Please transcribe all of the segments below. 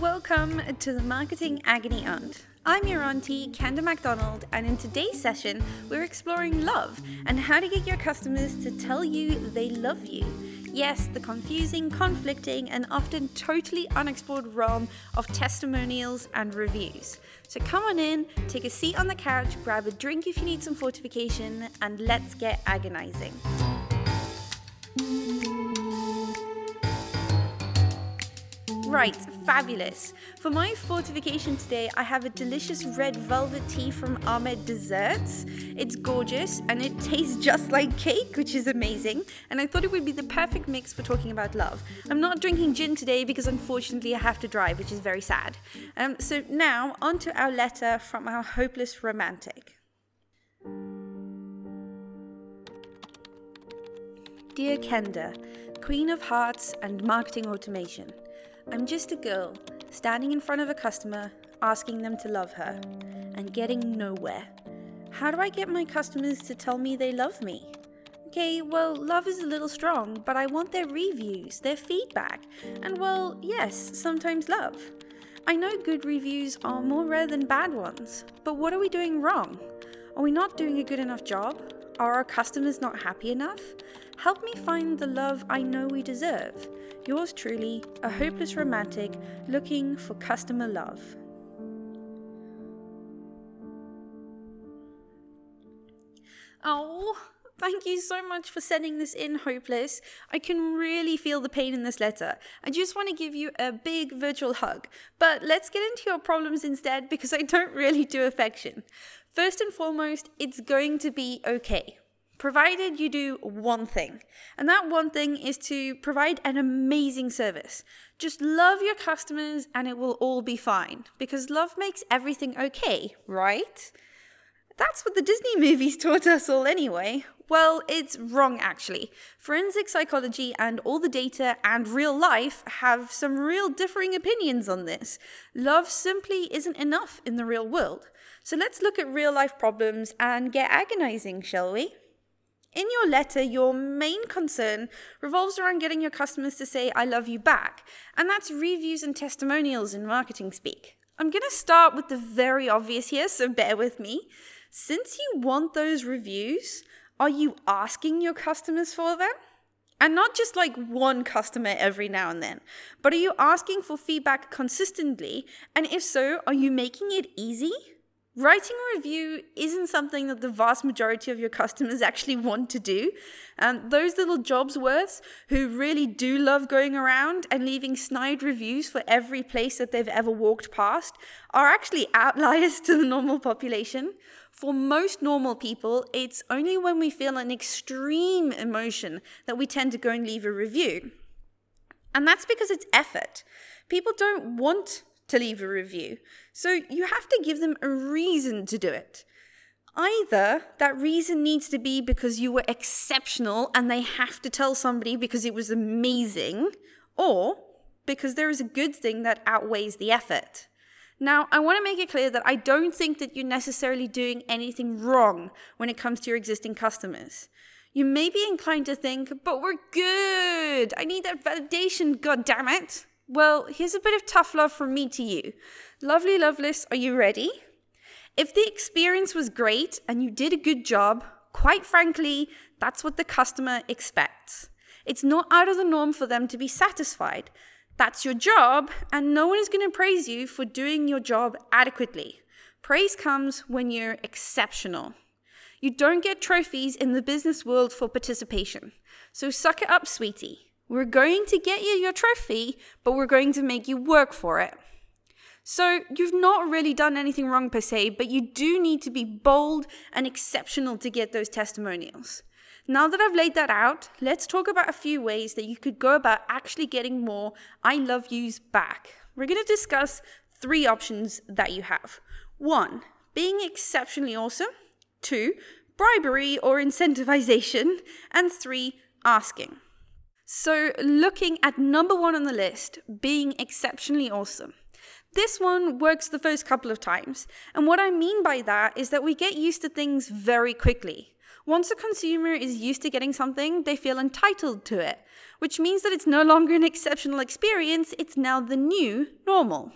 Welcome to the Marketing Agony Aunt. I'm your auntie, Kenda MacDonald, and in today's session, we're exploring love and how to get your customers to tell you they love you. Yes, the confusing, conflicting, and often totally unexplored realm of testimonials and reviews. So come on in, take a seat on the couch, grab a drink if you need some fortification, and let's get agonizing. Right, fabulous. For my fortification today, I have a delicious red velvet tea from Ahmed Desserts. It's gorgeous and it tastes just like cake, which is amazing. And I thought it would be the perfect mix for talking about love. I'm not drinking gin today because unfortunately I have to drive, which is very sad. Um, so now, on to our letter from our hopeless romantic. Dear Kenda, Queen of Hearts and Marketing Automation. I'm just a girl standing in front of a customer asking them to love her and getting nowhere. How do I get my customers to tell me they love me? Okay, well, love is a little strong, but I want their reviews, their feedback, and well, yes, sometimes love. I know good reviews are more rare than bad ones, but what are we doing wrong? Are we not doing a good enough job? Are our customers not happy enough? Help me find the love I know we deserve. Yours truly, a hopeless romantic looking for customer love. Oh, thank you so much for sending this in, Hopeless. I can really feel the pain in this letter. I just want to give you a big virtual hug. But let's get into your problems instead because I don't really do affection. First and foremost, it's going to be okay provided you do one thing. And that one thing is to provide an amazing service. Just love your customers and it will all be fine because love makes everything okay, right? That's what the Disney movies taught us all anyway. Well, it's wrong actually. Forensic psychology and all the data and real life have some real differing opinions on this. Love simply isn't enough in the real world. So let's look at real life problems and get agonizing, shall we? In your letter, your main concern revolves around getting your customers to say, I love you back. And that's reviews and testimonials in marketing speak. I'm going to start with the very obvious here, so bear with me. Since you want those reviews, are you asking your customers for them? And not just like one customer every now and then, but are you asking for feedback consistently? And if so, are you making it easy? Writing a review isn't something that the vast majority of your customers actually want to do. Um, those little jobs worths who really do love going around and leaving snide reviews for every place that they've ever walked past are actually outliers to the normal population. For most normal people, it's only when we feel an extreme emotion that we tend to go and leave a review. And that's because it's effort. People don't want to leave a review. So you have to give them a reason to do it. Either that reason needs to be because you were exceptional and they have to tell somebody because it was amazing, or because there is a good thing that outweighs the effort. Now, I want to make it clear that I don't think that you're necessarily doing anything wrong when it comes to your existing customers. You may be inclined to think, but we're good. I need that validation, god damn it. Well, here's a bit of tough love from me to you. Lovely Loveless, are you ready? If the experience was great and you did a good job, quite frankly, that's what the customer expects. It's not out of the norm for them to be satisfied. That's your job, and no one is going to praise you for doing your job adequately. Praise comes when you're exceptional. You don't get trophies in the business world for participation. So suck it up, sweetie. We're going to get you your trophy, but we're going to make you work for it. So, you've not really done anything wrong per se, but you do need to be bold and exceptional to get those testimonials. Now that I've laid that out, let's talk about a few ways that you could go about actually getting more I love yous back. We're going to discuss three options that you have. One, being exceptionally awesome. Two, bribery or incentivization. And three, asking. So, looking at number one on the list, being exceptionally awesome. This one works the first couple of times. And what I mean by that is that we get used to things very quickly. Once a consumer is used to getting something, they feel entitled to it, which means that it's no longer an exceptional experience, it's now the new normal.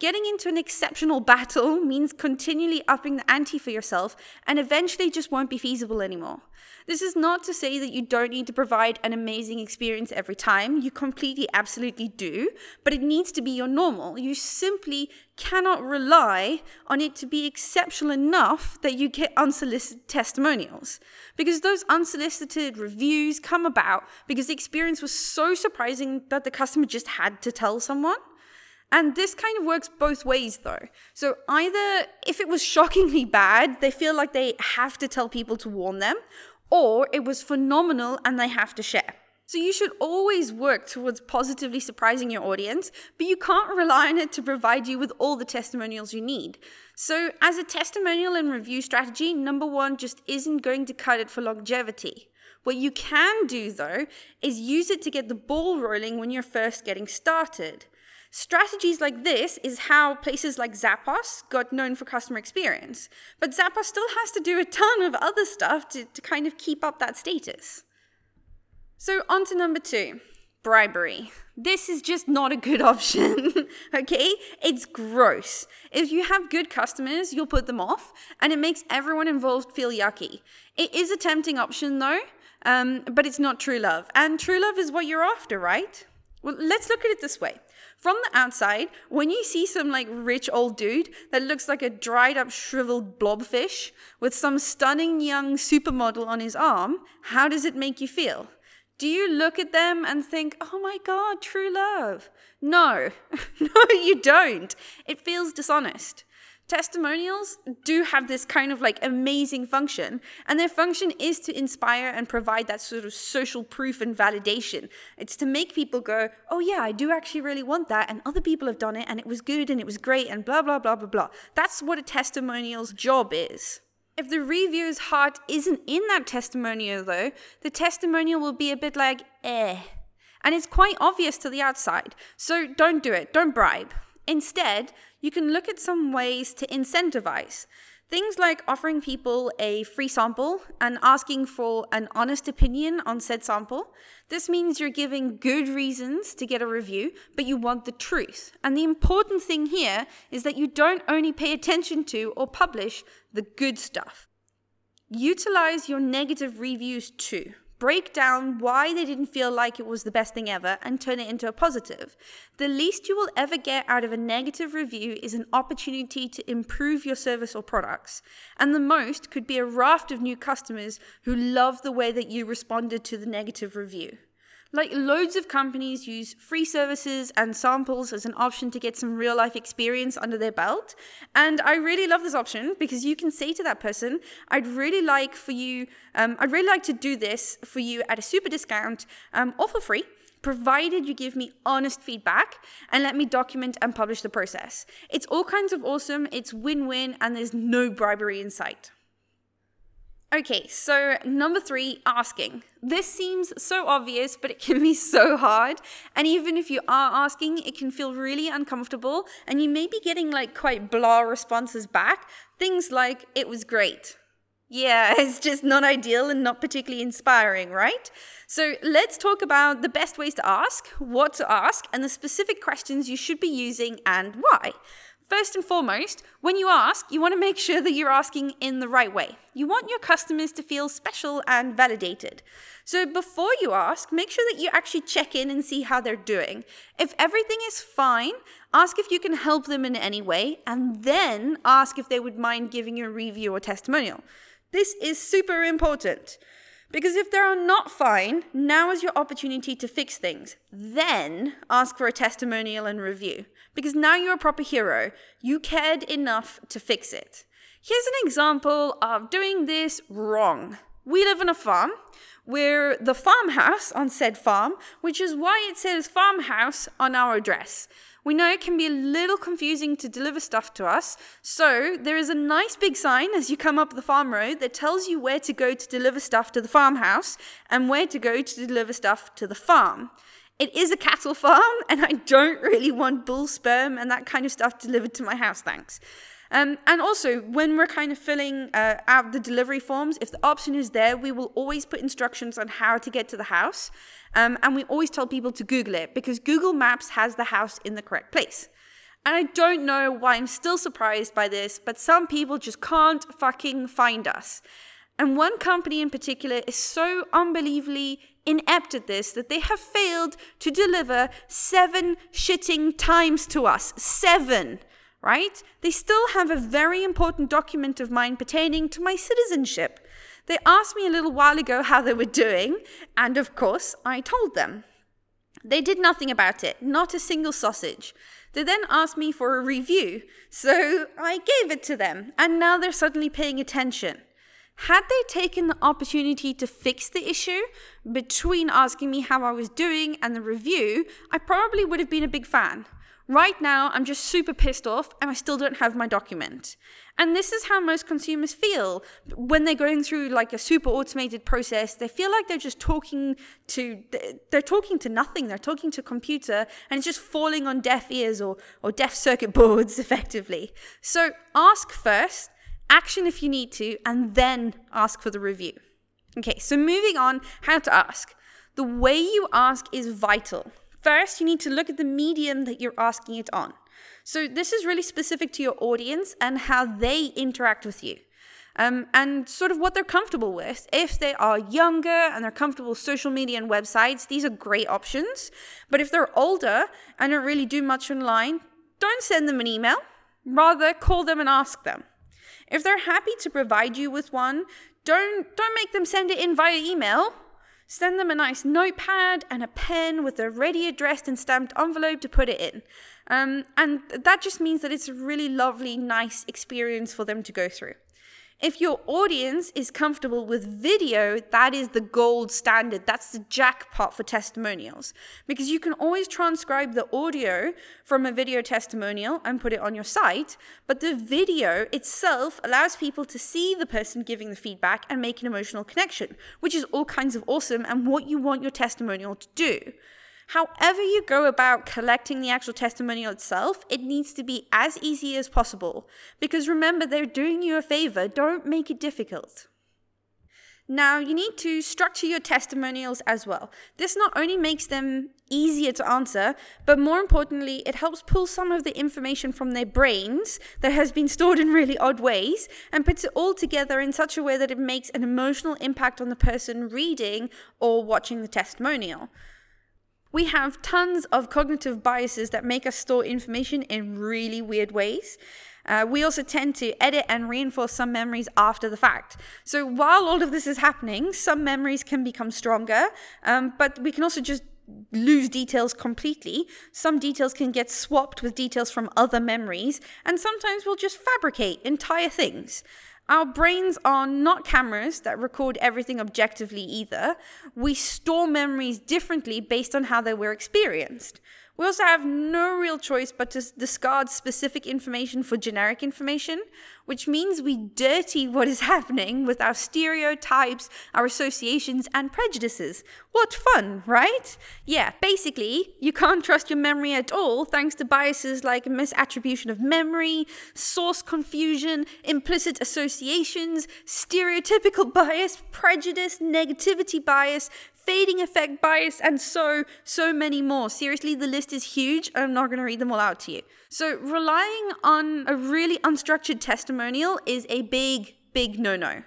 Getting into an exceptional battle means continually upping the ante for yourself and eventually just won't be feasible anymore. This is not to say that you don't need to provide an amazing experience every time. You completely, absolutely do. But it needs to be your normal. You simply cannot rely on it to be exceptional enough that you get unsolicited testimonials. Because those unsolicited reviews come about because the experience was so surprising that the customer just had to tell someone. And this kind of works both ways though. So either if it was shockingly bad, they feel like they have to tell people to warn them, or it was phenomenal and they have to share. So you should always work towards positively surprising your audience, but you can't rely on it to provide you with all the testimonials you need. So as a testimonial and review strategy, number one just isn't going to cut it for longevity. What you can do though is use it to get the ball rolling when you're first getting started. Strategies like this is how places like Zappos got known for customer experience. But Zappos still has to do a ton of other stuff to, to kind of keep up that status. So, on to number two bribery. This is just not a good option, okay? It's gross. If you have good customers, you'll put them off, and it makes everyone involved feel yucky. It is a tempting option though, um, but it's not true love. And true love is what you're after, right? Well, let's look at it this way. From the outside, when you see some like rich old dude that looks like a dried up shriveled blobfish with some stunning young supermodel on his arm, how does it make you feel? Do you look at them and think, oh my God, true love? No, no, you don't. It feels dishonest. Testimonials do have this kind of like amazing function, and their function is to inspire and provide that sort of social proof and validation. It's to make people go, oh, yeah, I do actually really want that, and other people have done it, and it was good, and it was great, and blah, blah, blah, blah, blah. That's what a testimonial's job is. If the reviewer's heart isn't in that testimonial, though, the testimonial will be a bit like, eh. And it's quite obvious to the outside. So don't do it, don't bribe. Instead, you can look at some ways to incentivize. Things like offering people a free sample and asking for an honest opinion on said sample. This means you're giving good reasons to get a review, but you want the truth. And the important thing here is that you don't only pay attention to or publish the good stuff. Utilize your negative reviews too break down why they didn't feel like it was the best thing ever and turn it into a positive. The least you will ever get out of a negative review is an opportunity to improve your service or products. And the most could be a raft of new customers who love the way that you responded to the negative review. Like loads of companies use free services and samples as an option to get some real life experience under their belt. And I really love this option because you can say to that person, I'd really like for you, um, I'd really like to do this for you at a super discount um, or for free provided you give me honest feedback and let me document and publish the process. It's all kinds of awesome, it's win win, and there's no bribery in sight. Okay, so number three, asking. This seems so obvious, but it can be so hard. And even if you are asking, it can feel really uncomfortable, and you may be getting like quite blah responses back. Things like, it was great. Yeah, it's just not ideal and not particularly inspiring, right? So let's talk about the best ways to ask, what to ask, and the specific questions you should be using and why. First and foremost, when you ask, you want to make sure that you're asking in the right way. You want your customers to feel special and validated. So before you ask, make sure that you actually check in and see how they're doing. If everything is fine, ask if you can help them in any way, and then ask if they would mind giving you a review or testimonial. This is super important. Because if they are not fine, now is your opportunity to fix things. Then ask for a testimonial and review. Because now you're a proper hero. You cared enough to fix it. Here's an example of doing this wrong. We live on a farm. We're the farmhouse on said farm, which is why it says farmhouse on our address. We know it can be a little confusing to deliver stuff to us, so there is a nice big sign as you come up the farm road that tells you where to go to deliver stuff to the farmhouse and where to go to deliver stuff to the farm. It is a cattle farm, and I don't really want bull sperm and that kind of stuff delivered to my house, thanks. Um, and also, when we're kind of filling uh, out the delivery forms, if the option is there, we will always put instructions on how to get to the house. Um, and we always tell people to Google it because Google Maps has the house in the correct place. And I don't know why I'm still surprised by this, but some people just can't fucking find us. And one company in particular is so unbelievably inept at this that they have failed to deliver seven shitting times to us. Seven, right? They still have a very important document of mine pertaining to my citizenship. They asked me a little while ago how they were doing, and of course, I told them. They did nothing about it, not a single sausage. They then asked me for a review, so I gave it to them, and now they're suddenly paying attention. Had they taken the opportunity to fix the issue between asking me how I was doing and the review, I probably would have been a big fan. Right now, I'm just super pissed off and I still don't have my document. And this is how most consumers feel when they're going through like a super automated process. They feel like they're just talking to they're talking to nothing. They're talking to a computer and it's just falling on deaf ears or or deaf circuit boards effectively. So ask first, action if you need to, and then ask for the review. Okay, so moving on, how to ask. The way you ask is vital. First, you need to look at the medium that you're asking it on. So, this is really specific to your audience and how they interact with you. Um, and sort of what they're comfortable with. If they are younger and they're comfortable with social media and websites, these are great options. But if they're older and don't really do much online, don't send them an email. Rather, call them and ask them. If they're happy to provide you with one, don't don't make them send it in via email. Send them a nice notepad and a pen with a ready addressed and stamped envelope to put it in. Um, and that just means that it's a really lovely, nice experience for them to go through. If your audience is comfortable with video, that is the gold standard. That's the jackpot for testimonials because you can always transcribe the audio from a video testimonial and put it on your site. But the video itself allows people to see the person giving the feedback and make an emotional connection, which is all kinds of awesome and what you want your testimonial to do. However, you go about collecting the actual testimonial itself, it needs to be as easy as possible. Because remember, they're doing you a favor, don't make it difficult. Now, you need to structure your testimonials as well. This not only makes them easier to answer, but more importantly, it helps pull some of the information from their brains that has been stored in really odd ways and puts it all together in such a way that it makes an emotional impact on the person reading or watching the testimonial we have tons of cognitive biases that make us store information in really weird ways. Uh, we also tend to edit and reinforce some memories after the fact. So while all of this is happening, some memories can become stronger, um, but we can also just lose details completely. Some details can get swapped with details from other memories, and sometimes we'll just fabricate entire things. Our brains are not cameras that record everything objectively either. We store memories differently based on how they were experienced. We also have no real choice but to discard specific information for generic information, which means we dirty what is happening with our stereotypes, our associations, and prejudices. What fun, right? Yeah, basically, you can't trust your memory at all thanks to biases like misattribution of memory, source confusion, implicit associations, stereotypical bias, prejudice, negativity bias, fading effect bias, and so, so many more. Seriously, the list is huge. I'm not going to read them all out to you. So, relying on a really unstructured testimonial is a big, big no no.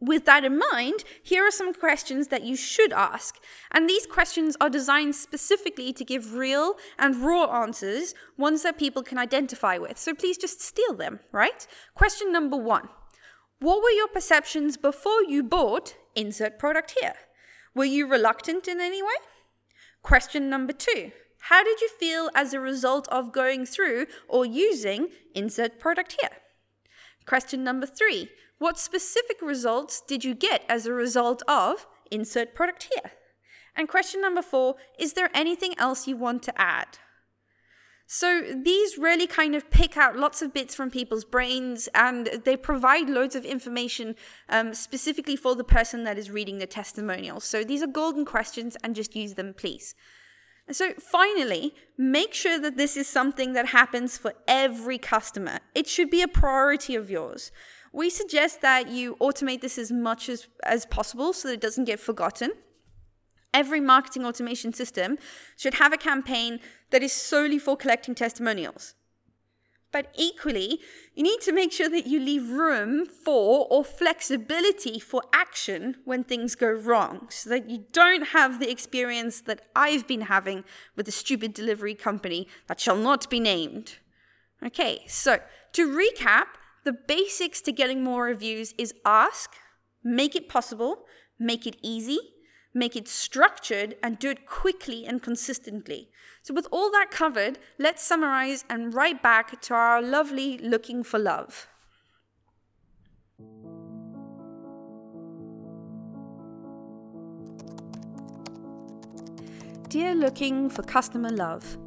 With that in mind, here are some questions that you should ask. And these questions are designed specifically to give real and raw answers, ones that people can identify with. So please just steal them, right? Question number one What were your perceptions before you bought insert product here? Were you reluctant in any way? Question number two How did you feel as a result of going through or using insert product here? Question number three What specific results did you get as a result of insert product here? And question number four Is there anything else you want to add? So these really kind of pick out lots of bits from people's brains and they provide loads of information um, specifically for the person that is reading the testimonial. So these are golden questions and just use them, please. So, finally, make sure that this is something that happens for every customer. It should be a priority of yours. We suggest that you automate this as much as, as possible so that it doesn't get forgotten. Every marketing automation system should have a campaign that is solely for collecting testimonials. But equally, you need to make sure that you leave room for or flexibility for action when things go wrong so that you don't have the experience that I've been having with the stupid delivery company that shall not be named. Okay, so to recap, the basics to getting more reviews is ask, make it possible, make it easy, make it structured, and do it quickly and consistently. So, with all that covered, let's summarize and write back to our lovely looking for love. Dear Looking for Customer Love,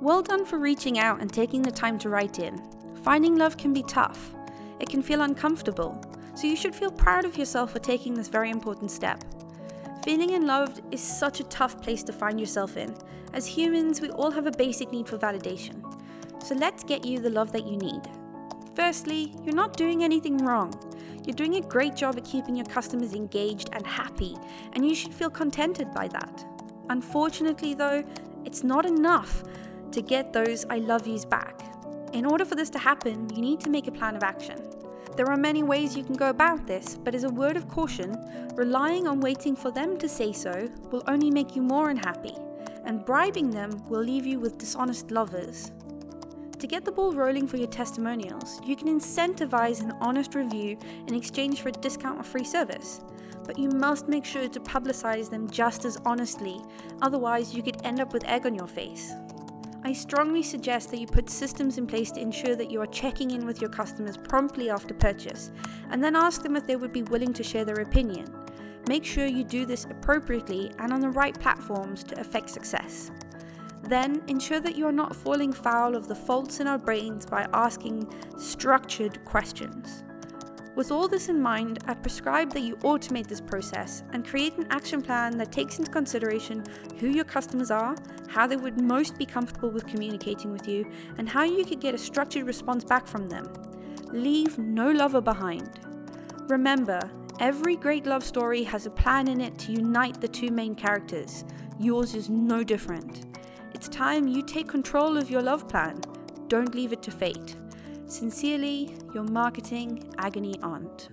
well done for reaching out and taking the time to write in. Finding love can be tough, it can feel uncomfortable, so you should feel proud of yourself for taking this very important step. Feeling unloved is such a tough place to find yourself in. As humans, we all have a basic need for validation. So let's get you the love that you need. Firstly, you're not doing anything wrong. You're doing a great job at keeping your customers engaged and happy, and you should feel contented by that. Unfortunately, though, it's not enough to get those I love yous back. In order for this to happen, you need to make a plan of action. There are many ways you can go about this, but as a word of caution, relying on waiting for them to say so will only make you more unhappy, and bribing them will leave you with dishonest lovers. To get the ball rolling for your testimonials, you can incentivize an honest review in exchange for a discount or free service. But you must make sure to publicize them just as honestly, otherwise, you could end up with egg on your face. I strongly suggest that you put systems in place to ensure that you are checking in with your customers promptly after purchase, and then ask them if they would be willing to share their opinion. Make sure you do this appropriately and on the right platforms to affect success. Then ensure that you are not falling foul of the faults in our brains by asking structured questions. With all this in mind, I prescribe that you automate this process and create an action plan that takes into consideration who your customers are, how they would most be comfortable with communicating with you, and how you could get a structured response back from them. Leave no lover behind. Remember, every great love story has a plan in it to unite the two main characters. Yours is no different. It's time you take control of your love plan. Don't leave it to fate. Sincerely, your marketing agony aunt.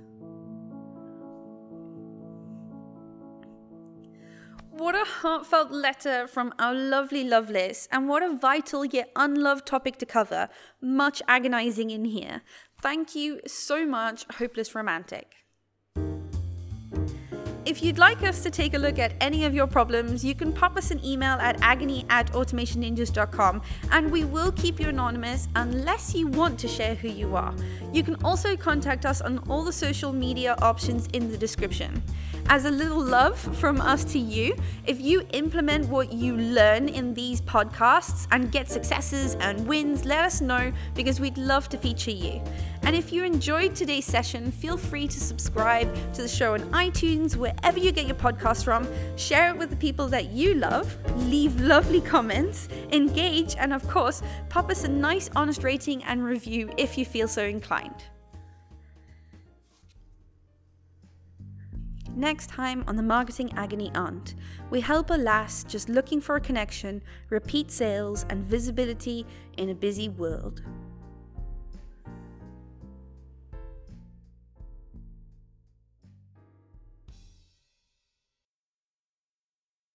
What a heartfelt letter from our lovely Loveless, and what a vital yet unloved topic to cover. Much agonizing in here. Thank you so much, Hopeless Romantic. If you'd like us to take a look at any of your problems, you can pop us an email at agony at automationninjas.com and we will keep you anonymous unless you want to share who you are. You can also contact us on all the social media options in the description. As a little love from us to you, if you implement what you learn in these podcasts and get successes and wins, let us know because we'd love to feature you. And if you enjoyed today's session, feel free to subscribe to the show on iTunes, wherever you get your podcast from. Share it with the people that you love, leave lovely comments, engage, and of course, pop us a nice, honest rating and review if you feel so inclined. Next time on the Marketing Agony Aunt, we help a lass just looking for a connection, repeat sales, and visibility in a busy world.